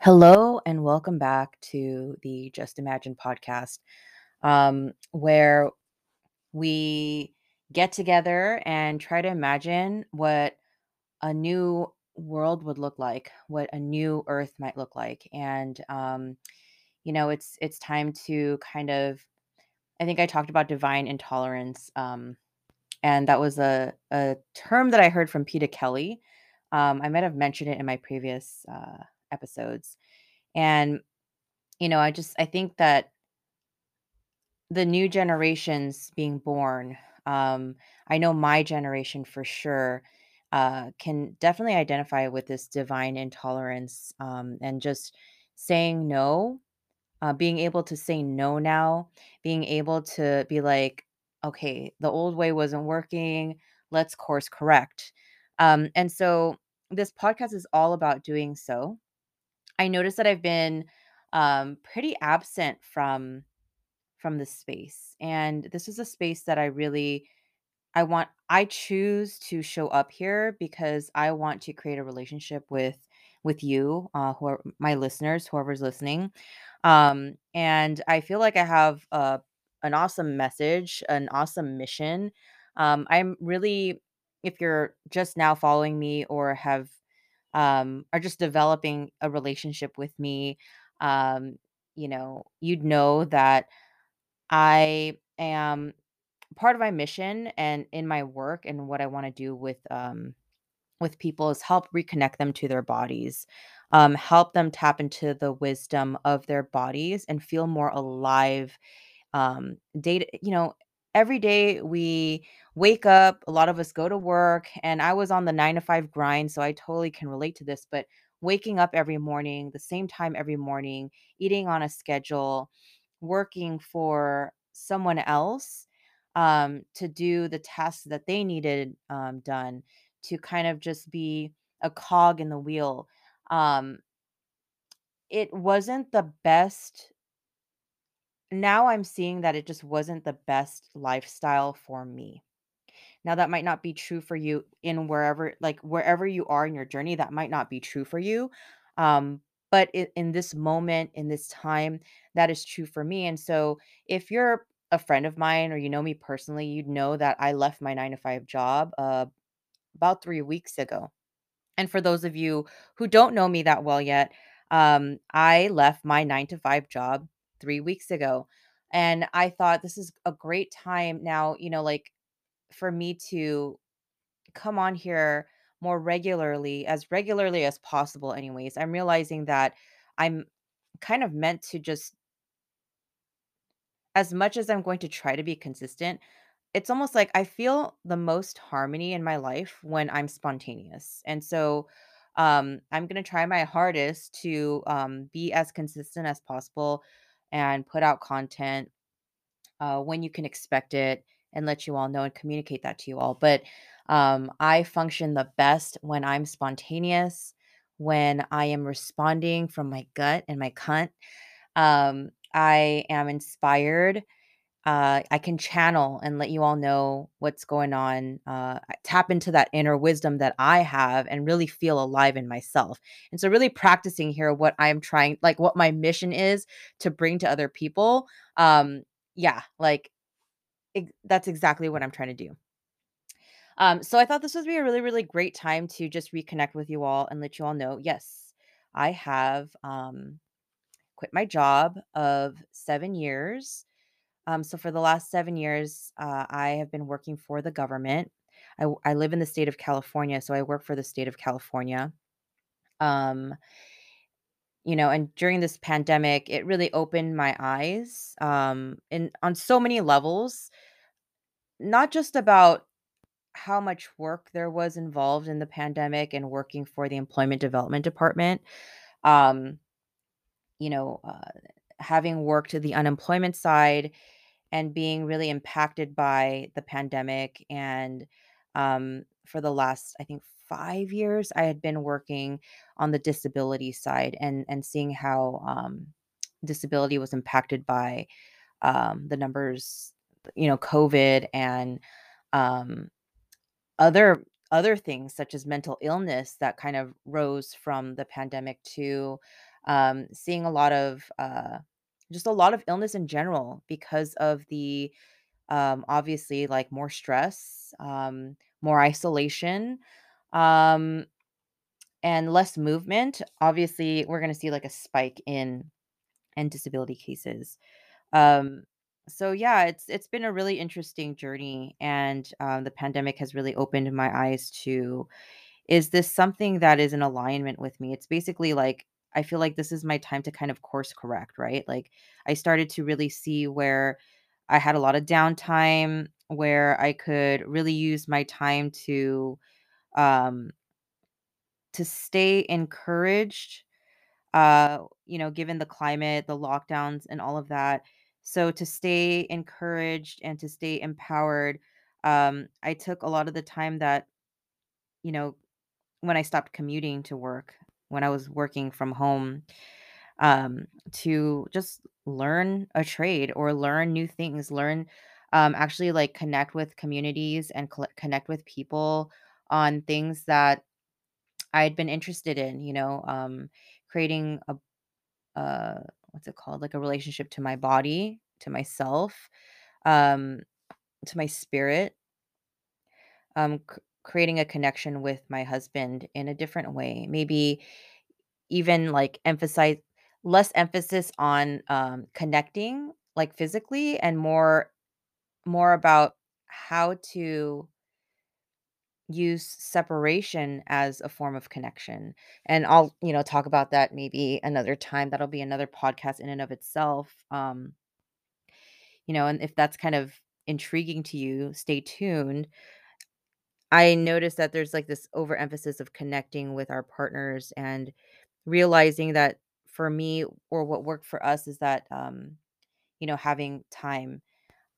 Hello and welcome back to the Just Imagine podcast, um, where we get together and try to imagine what a new world would look like, what a new Earth might look like, and um, you know, it's it's time to kind of. I think I talked about divine intolerance, um, and that was a a term that I heard from Peter Kelly. Um, I might have mentioned it in my previous uh, episodes, and you know, I just I think that the new generations being born, um, I know my generation for sure uh, can definitely identify with this divine intolerance um, and just saying no, uh, being able to say no now, being able to be like, okay, the old way wasn't working, let's course correct. Um, and so this podcast is all about doing so. I noticed that I've been um, pretty absent from from this space. And this is a space that I really I want I choose to show up here because I want to create a relationship with with you, uh, who are my listeners, whoever's listening. Um, and I feel like I have a an awesome message, an awesome mission. Um, I'm really, if you're just now following me or have um, are just developing a relationship with me, um, you know, you'd know that I am part of my mission and in my work and what I want to do with um with people is help reconnect them to their bodies. Um, help them tap into the wisdom of their bodies and feel more alive um day to, you know every day we wake up a lot of us go to work and i was on the 9 to 5 grind so i totally can relate to this but waking up every morning the same time every morning eating on a schedule working for someone else um to do the tasks that they needed um done to kind of just be a cog in the wheel um it wasn't the best now I'm seeing that it just wasn't the best lifestyle for me. Now that might not be true for you in wherever like wherever you are in your journey, that might not be true for you. Um, but i in this moment, in this time, that is true for me. And so if you're a friend of mine or you know me personally, you'd know that I left my 9 to 5 job uh, about 3 weeks ago. And for those of you who don't know me that well yet, um, I left my 9 to 5 job 3 weeks ago, and I thought this is a great time now, you know, like, for me to come on here more regularly, as regularly as possible anyways. I'm realizing that I'm kind of meant to just as much as I'm going to try to be consistent, it's almost like I feel the most harmony in my life when I'm spontaneous. And so um, I'm going to try my hardest to um, be as consistent as possible and put out content uh, when you can expect it and let you all know and communicate that to you all. But um, I function the best when I'm spontaneous, when I am responding from my gut and my cunt. Um, I am inspired uh, I can channel and let you all know what's going on. Uh, tap into that inner wisdom that I have and really feel alive in myself. And so, really practicing here what I'm trying, like what my mission is to bring to other people. Um, yeah, like ex- that's exactly what I'm trying to do. Um, so I thought this would be a really, really great time to just reconnect with you all and let you all know, yes, I have um, quit my job of seven years um, so for the last 7 years, uh, I have been working for the government. I live in the state of California, so I work for the state of California. Um, you know, and during this pandemic, it really opened my eyes, um, in on so many levels, not just about how much work there was involved in the pandemic and working for the Employment Development Department. Um, you know, uh, having worked the unemployment side and being really impacted by the pandemic and um, for the last i think five years i had been working on the disability side and and seeing how um, disability was impacted by um, the numbers you know covid and um, other other things such as mental illness that kind of rose from the pandemic to um, seeing a lot of uh, just a lot of illness in general because of the um, obviously like more stress, um, more isolation, um, and less movement. Obviously, we're going to see like a spike in and disability cases. Um, so yeah, it's it's been a really interesting journey, and um, the pandemic has really opened my eyes to is this something that is in alignment with me? It's basically like I feel like this is my time to kind of course correct, right? Like I started to really see where I had a lot of downtime, where I could really use my time to um to stay encouraged uh, you know, given the climate, the lockdowns, and all of that. So to stay encouraged and to stay empowered, um, I took a lot of the time that, you know, when I stopped commuting to work, when I was working from home, um, to just learn a trade or learn new things, learn, um, actually like connect with communities and cl- connect with people on things that I'd been interested in, you know, um, creating a uh what's it called? Like a relationship to my body to myself um to my spirit um creating a connection with my husband in a different way maybe even like emphasize less emphasis on um connecting like physically and more more about how to use separation as a form of connection and i'll you know talk about that maybe another time that'll be another podcast in and of itself um you know, and if that's kind of intriguing to you, stay tuned. I noticed that there's like this overemphasis of connecting with our partners and realizing that for me or what worked for us is that um, you know, having time,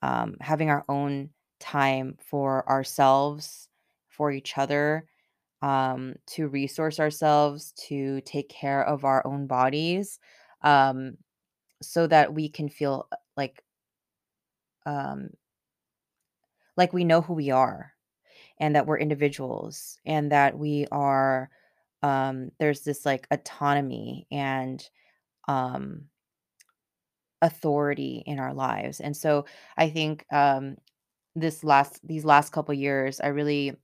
um, having our own time for ourselves, for each other, um, to resource ourselves, to take care of our own bodies, um, so that we can feel uh, like um like we know who we are and that we're individuals and that we are um there's this like autonomy and um authority in our lives and so i think um this last these last couple years i really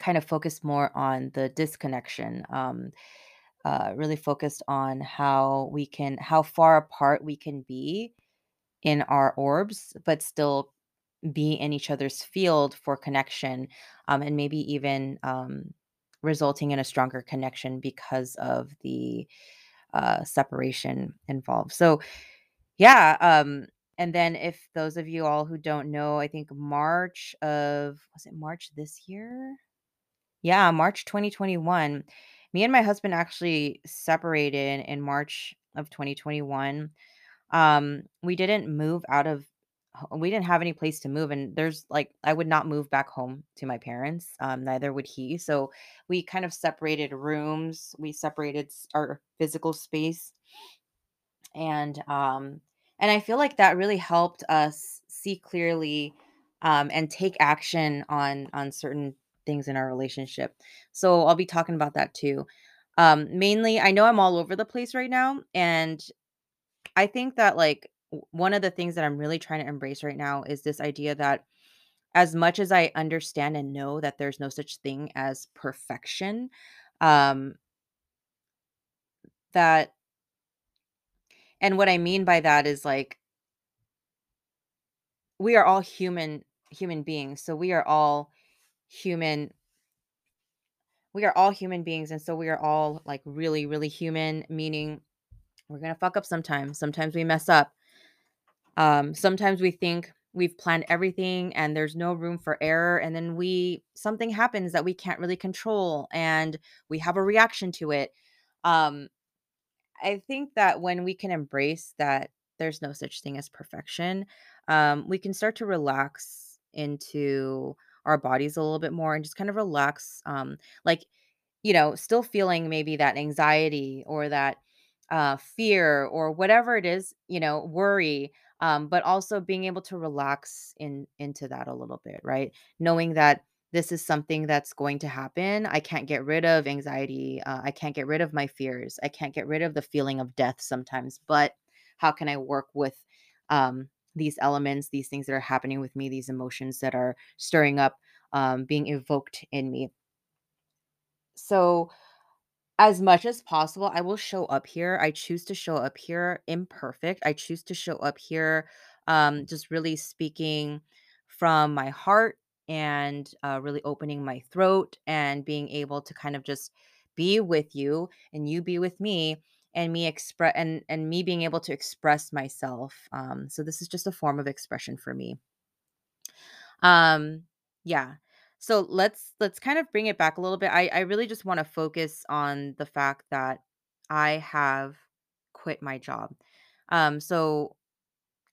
kind of focused more on the disconnection um uh really focused on how we can how far apart we can be in our orbs but still be in each other's field for connection um, and maybe even um, resulting in a stronger connection because of the uh, separation involved. So, yeah. Um, and then, if those of you all who don't know, I think March of, was it March this year? Yeah, March 2021. Me and my husband actually separated in March of 2021 um, we didn't move out of we didn't have any place to move, and there's like I would not move back home to my parents, um, neither would he, so we kind of separated rooms, we separated our physical space, and, um and I feel like that really helped us see clearly, um, and take action on on certain things in our relationship. So, I'll be talking about that too. Um, mainly, I know I'm all over the place right now, and I think that, like, one of the things that I'm really trying to embrace right now is this idea that as much as I understand and know that there's no such thing as perfection, um, that and what I mean by that is, like, we are all human human beings, so we are all human we are all human beings, and so we are all, like, really, really human, meaning we're gonna fuck up sometimes, sometimes we mess up. Um, sometimes we think we've planned everything and there's no room for error, and then we something happens that we can't really control and we have a reaction to it. Um, I think that when we can embrace that there's no such thing as perfection, um, we can start to relax into our bodies a little bit more and just kind of relax. Um, like you know, still feeling maybe that anxiety or that uh, fear or whatever it is, you know, worry, um, but also being able to relax in into that a little bit, right? Knowing that this is something that's going to happen. I can't get rid of anxiety. Uh, I can't get rid of my fears. I can't get rid of the feeling of death sometimes. But how can I work with um, these elements, these things that are happening with me, these emotions that are stirring up, um, being evoked in me? So, as much as possible, I will show up here. I choose to show up here imperfect. I choose to show up here um, just really speaking from my heart and uh, really opening my throat and being able to kind of just be with you and you be with me and me express and and me being able to express myself. Um, so this is just a form of expression for me. Um, yeah. So let's let's kind of bring it back a little bit. I I really just want to focus on the fact that I have quit my job. Um, so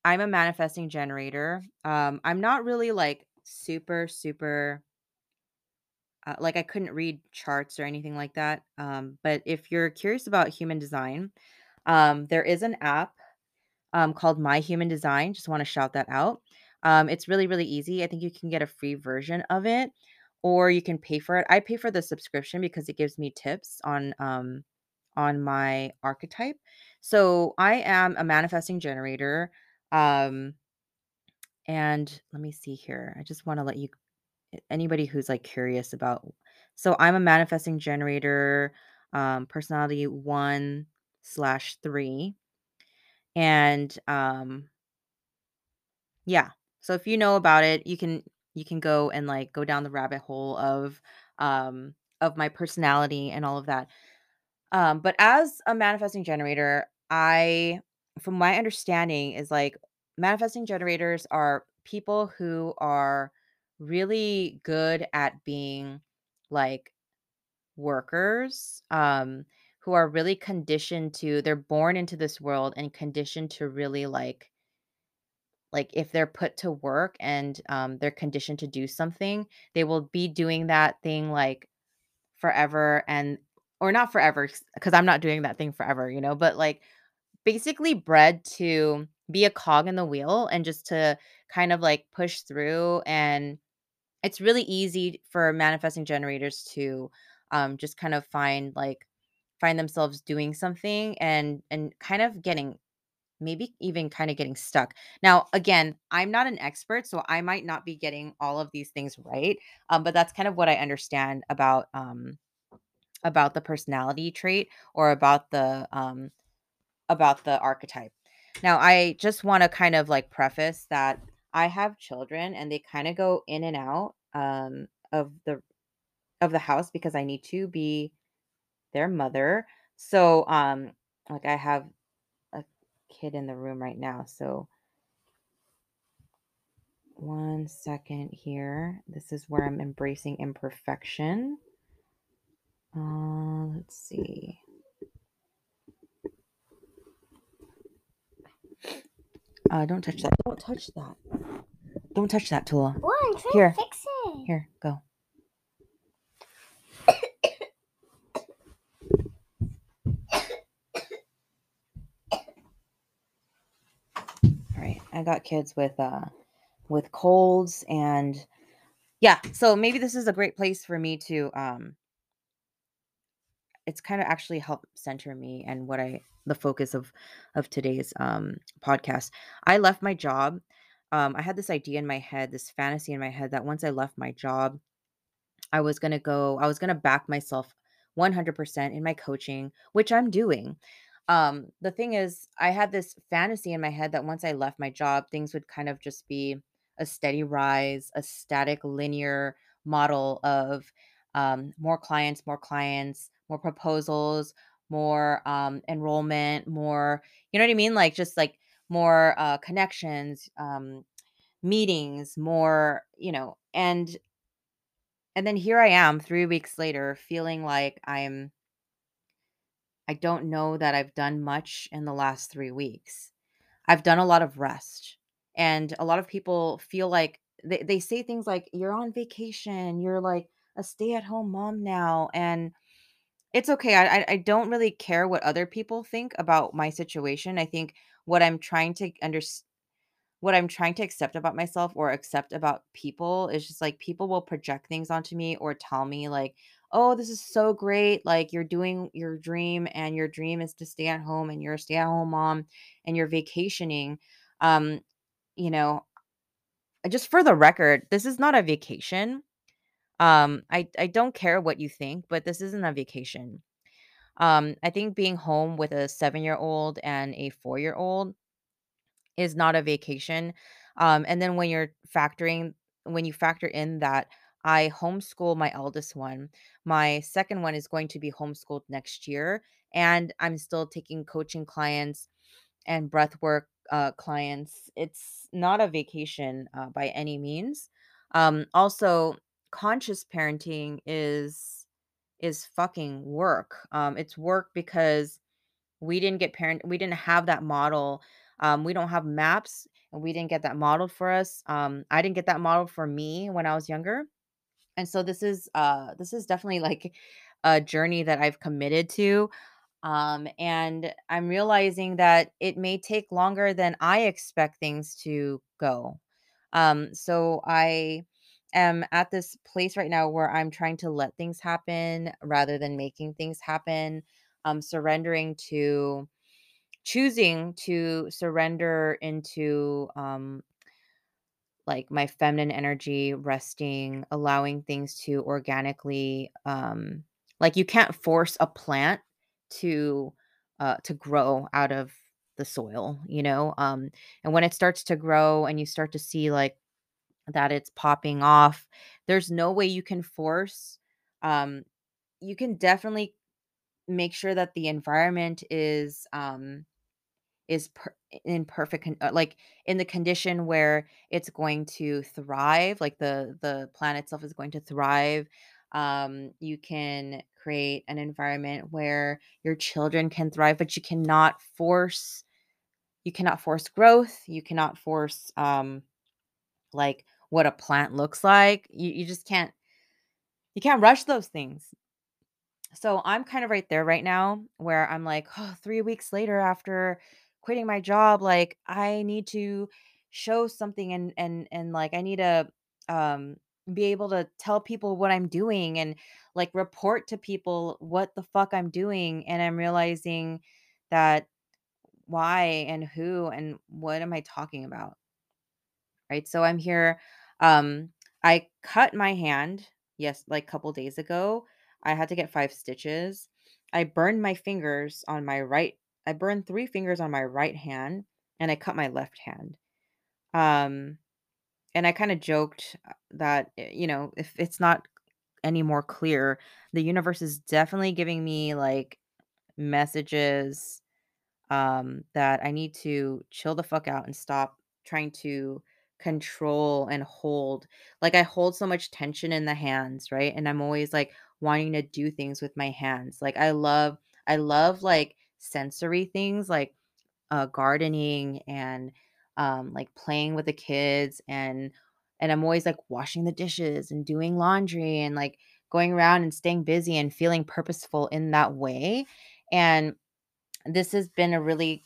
I'm a manifesting generator. Um, I'm not really like super super uh, like I couldn't read charts or anything like that. Um, but if you're curious about human design, um, there is an app um, called My Human Design. Just want to shout that out. Um, it's really, really easy. I think you can get a free version of it or you can pay for it. I pay for the subscription because it gives me tips on um, on my archetype. So I am a manifesting generator. Um, and let me see here. I just want to let you anybody who's like curious about so I'm a manifesting generator, um, personality one slash three. And um Yeah. So if you know about it, you can you can go and like go down the rabbit hole of um of my personality and all of that. Um but as a manifesting generator, I from my understanding is like manifesting generators are people who are really good at being like workers um who are really conditioned to they're born into this world and conditioned to really like like, if they're put to work and, um, they're conditioned to do something, they will be doing that thing, like, forever and or not forever because I'm not doing that thing forever, you know, but, like, basically bred to be a cog in the wheel and just to kind of, like, push through, and it's really easy for manifesting generators to, um, just kind of find, like find themselves doing something and and kind of getting Maybe even kinda getting stuck. Now, again, I'm not an expert, so I might not be getting all of these things right, um, but that's kind of what I understand about, um, about the personality trait or about the, um, about the archetype. Now, I just wanna kind of, like, preface that I have children, and they kinda go in and out, um, of the of the house because I need to be their mother. So, um, like, I have kid in the room right now. So one second here. This is where I'm embracing imperfection. Uh, let's see. Uh, don't touch that. Don't touch that. Don't touch that, Tula. What? I'm trying Here. to fix it. Here, go. I got kids with uh with colds and yeah, so maybe this is a great place for me to um it's kind of actually helped center me and what I the focus of of today's um podcast. I left my job. Um I had this idea in my head, this fantasy in my head that once I left my job, I was going to go I was going to back myself 100% in my coaching, which I'm doing. Um the thing is, I had this fantasy in my head that once I left my job, things would kind of just be a steady rise, a static linear model of um, more clients, more clients, more proposals, more um, enrollment, more, you know what I mean? Like just like more uh, connections, um, meetings, more, you know, and and then here I am 3 weeks later feeling like I'm I don't know that I've done much in the last 3 weeks. I've done a lot of rest. And a lot of people feel like they, they say things like, you're on vacation, you're like a stay at home mom now. And it's okay. I, I I don't really care what other people think about my situation. I think what I'm trying to understand what I'm trying to accept about myself or accept about people is just like people will project things onto me or tell me like, "Oh, this is so great. Like you're doing your dream and your dream is to stay at home and you're a stay-at-home mom and you're vacationing." Um, you know, just for the record, this is not a vacation. Um, I I don't care what you think, but this isn't a vacation. Um, I think being home with a 7-year-old and a 4-year-old is not a vacation. Um, and then when you're factoring when you factor in that I homeschool my eldest one, my second one is going to be homeschooled next year, and I'm still taking coaching clients and breath work uh, clients. It's not a vacation uh, by any means. Um, also, conscious parenting is is fucking work. Um, it's work because we didn't get parent we didn't have that model. Um, we don't have maps and we didn't get that modeled for us. Um, I didn't get that modeled for me when I was younger. And so this is uh this is definitely like a journey that I've committed to. Um, and I'm realizing that it may take longer than I expect things to go. Um, so I am at this place right now where I'm trying to let things happen rather than making things happen. Um, surrendering to choosing to surrender into um like my feminine energy, resting, allowing things to organically um like you can't force a plant to uh to grow out of the soil, you know? Um and when it starts to grow and you start to see like that it's popping off, there's no way you can force um you can definitely make sure that the environment is um is per- in perfect con- uh, like in the condition where it's going to thrive like the the plant itself is going to thrive um you can create an environment where your children can thrive but you cannot force you cannot force growth you cannot force um like what a plant looks like you, you just can't you can't rush those things. So I'm kind of right there right now where I'm like, oh, three weeks later after quitting my job, like I need to show something and and and like I need to um be able to tell people what I'm doing and like report to people what the fuck I'm doing. And I'm realizing that why and who and what am I talking about? right? So I'm here. Um, I cut my hand, yes, like a couple days ago. I had to get five stitches. I burned my fingers on my right. I burned three fingers on my right hand, and I cut my left hand. Um, and I kind of joked uh, that eh, you know if it's not any more clear, the universe is definitely giving me like messages um, that I need to chill the fuck out and stop trying to control and hold. Like I hold so much tension in the hands, right? And I'm always like wanting to do things with my hands. Like I love I love like sensory things like uh gardening and um like playing with the kids and and I'm always like washing the dishes and doing laundry and like going around and staying busy and feeling purposeful in that way. And this has been a really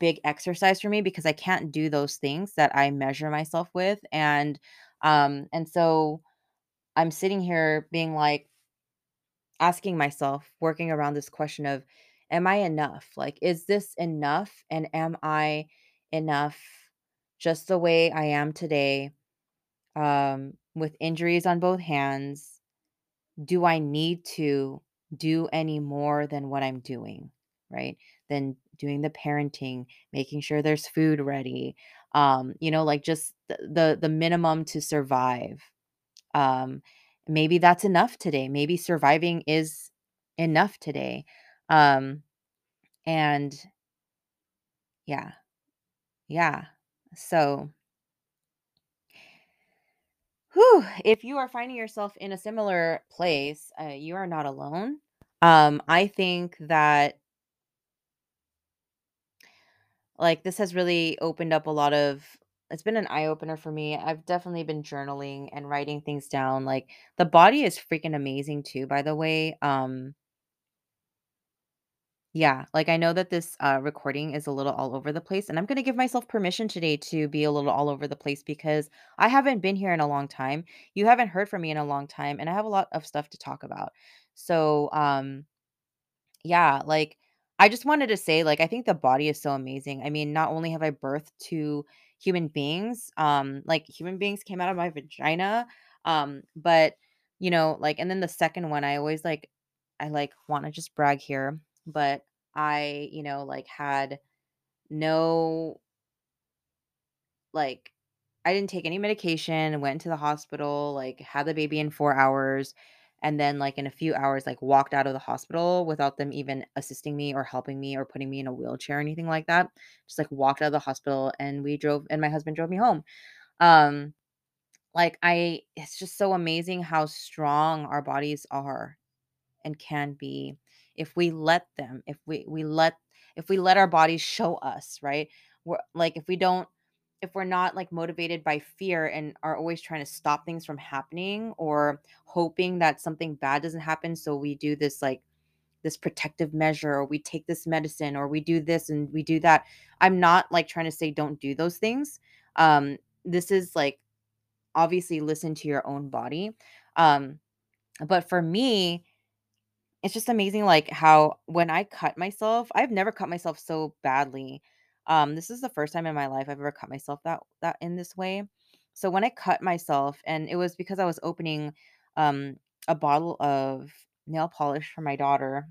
big exercise for me because I can't do those things that I measure myself with and um and so I'm sitting here being like asking myself working around this question of am I enough? Like is this enough and am I enough just the way I am today um with injuries on both hands do I need to do any more than what I'm doing, right? Than doing the parenting, making sure there's food ready, um, you know, like just the the, the minimum to survive. Um, maybe that's enough today. Maybe surviving is enough today. Um, and yeah, yeah. So, whew, if you are finding yourself in a similar place, uh, you are not alone. Um, I think that Like, this has really opened up a lot of it's been an eye opener for me. I've definitely been journaling and writing things down. Like, the body is freaking amazing too, by the way. Um, Yeah, like, I know that this, uh, recording is a little all over the place, and I'm gonna give myself permission today to be a little all over the place because I haven't been here in a long time. You haven't heard from me in a long time, and I have a lot of stuff to talk about. So, um, yeah, like, I just wanted to say, like, I think the body is so amazing. I mean, not only have I birthed 2 human beings, um, like, human beings came out of my vagina, um, but, you know, like and then the second one, I always, like I, like, wanna just brag here, but I, you know, like, had no like I didn't take any medication, went to the hospital, like, had the baby in 4 hours, and then, like, in a few hours, like, walked out of the hospital without them even assisting me or helping me or putting me in a wheelchair or anything like that. Just, like, walked out of the hospital, and we drove and my husband drove me home. Um, like, I it's just so amazing how strong our bodies are and can be if we let them, if we we let if we let our bodies show us, right? We're like if we don't if we're not like motivated by fear and are always trying to stop things from happening or hoping that something bad doesn't happen so we do this like this protective measure or we take this medicine or we do this and we do that. I'm not like trying to say don't do those things. Um this is like obviously listen to your own body. Um but for me, it's just amazing, like, how when I cut myself I've never cut myself so badly. Um, this is the first time in my life I've ever cut myself that that in this way. So when I cut myself and it was because I was opening, um, a bottle of nail polish for my daughter,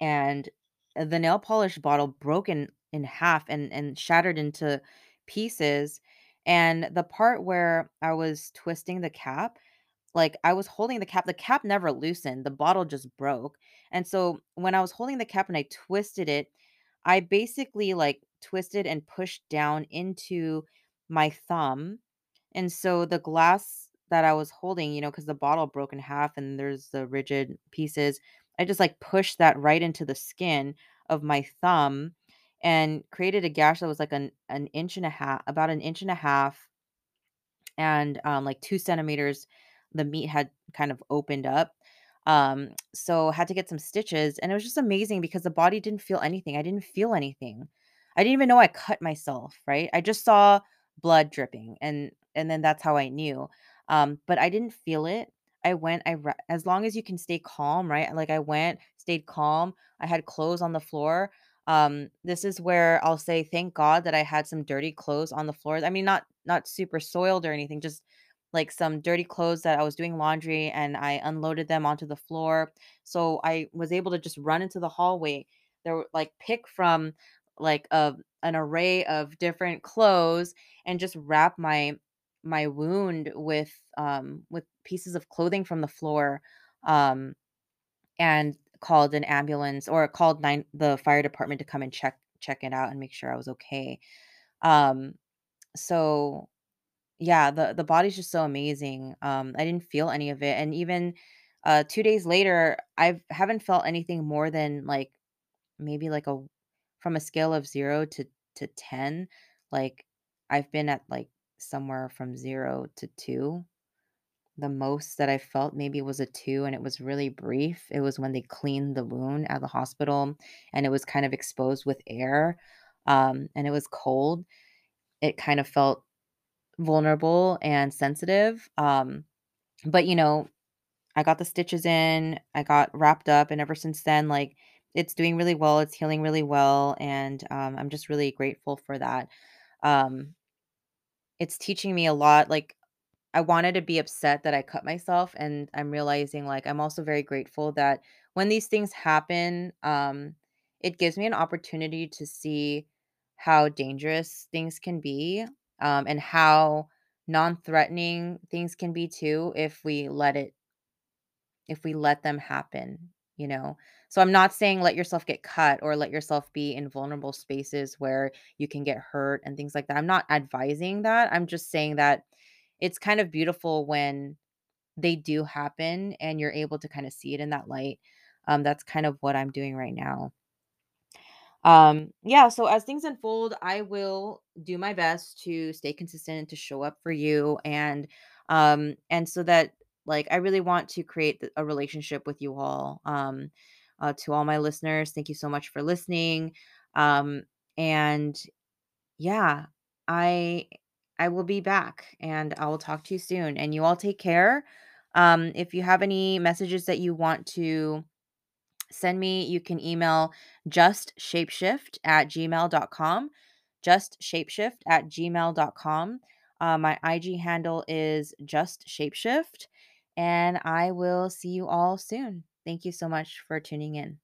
and the nail polish bottle broke in in half and and shattered into pieces, and the part where I was twisting the cap like, I was holding the cap the cap never loosened, the bottle just broke, and so, when I was holding the cap and I twisted it, I basically, like, twisted and pushed down into my thumb, and so the glass that I was holding, you know, because the bottle broke in half and there's the rigid pieces, I just, like, pushed that right into the skin of my thumb and created a gash that was, like, an an inch and a half about an inch and a half and, um, like 2 centimeters, the meat had kind of opened up. Um, so had to get some stitches, and it was just amazing because the body didn't feel anything. I didn't feel anything. I didn't even know I cut myself, right? I just saw blood dripping, and and then that's how I knew. Um, but I didn't feel it. I went. I re- as long as you can stay calm, right? Like I went, stayed calm. I had clothes on the floor. Um, this is where I'll say thank God that I had some dirty clothes on the floor. I mean, not not super soiled or anything, just like some dirty clothes that I was doing laundry and I unloaded them onto the floor. So I was able to just run into the hallway. There were like pick from like a an array of different clothes and just wrap my my wound with um with pieces of clothing from the floor um and called an ambulance or called nine the fire department to come and check check it out and make sure I was okay. Um so yeah, the the body's just so amazing. Um, I didn't feel any of it, and even, uh, 2 days later, I've haven't felt anything more than, like, maybe, like, a from a scale of 0 to to 10, like, I've been at, like, somewhere from 0 to 2. The most that I felt maybe was a 2, and it was really brief. It was when they cleaned the wound at the hospital, and it was kind of exposed with air, um, and it was cold. It kind of felt vulnerable and sensitive. Um, but you know, I got the stitches in, I got wrapped up, and ever since then, like it's doing really well. It's healing really well, and um, I'm just really grateful for that. Um, it's teaching me a lot. Like I wanted to be upset that I cut myself, and I'm realizing like I'm also very grateful that when these things happen, um, it gives me an opportunity to see how dangerous things can be, um, and how non-threatening things can be too if we let it if we let them happen, you know? So I'm not saying let yourself get cut or let yourself be in vulnerable spaces where you can get hurt and things like that. I'm not advising that. I'm just saying that it's kind of beautiful when they do happen and you're able to kind of see it in that light. Um, that's kind of what I'm doing right now. Um, yeah, so as things unfold, I will do my best to stay consistent, and to show up for you and um and so that like I really want to create a relationship with you all. Um Uh, to all my listeners, thank you so much for listening. Um, and yeah, I I will be back and I will talk to you soon. And you all take care. Um, if you have any messages that you want to send me, you can email justshapeshift at gmail.com. Justshapeshift at gmail.com. Uh, my IG handle is just shapeshift. And I will see you all soon. Thank you so much for tuning in.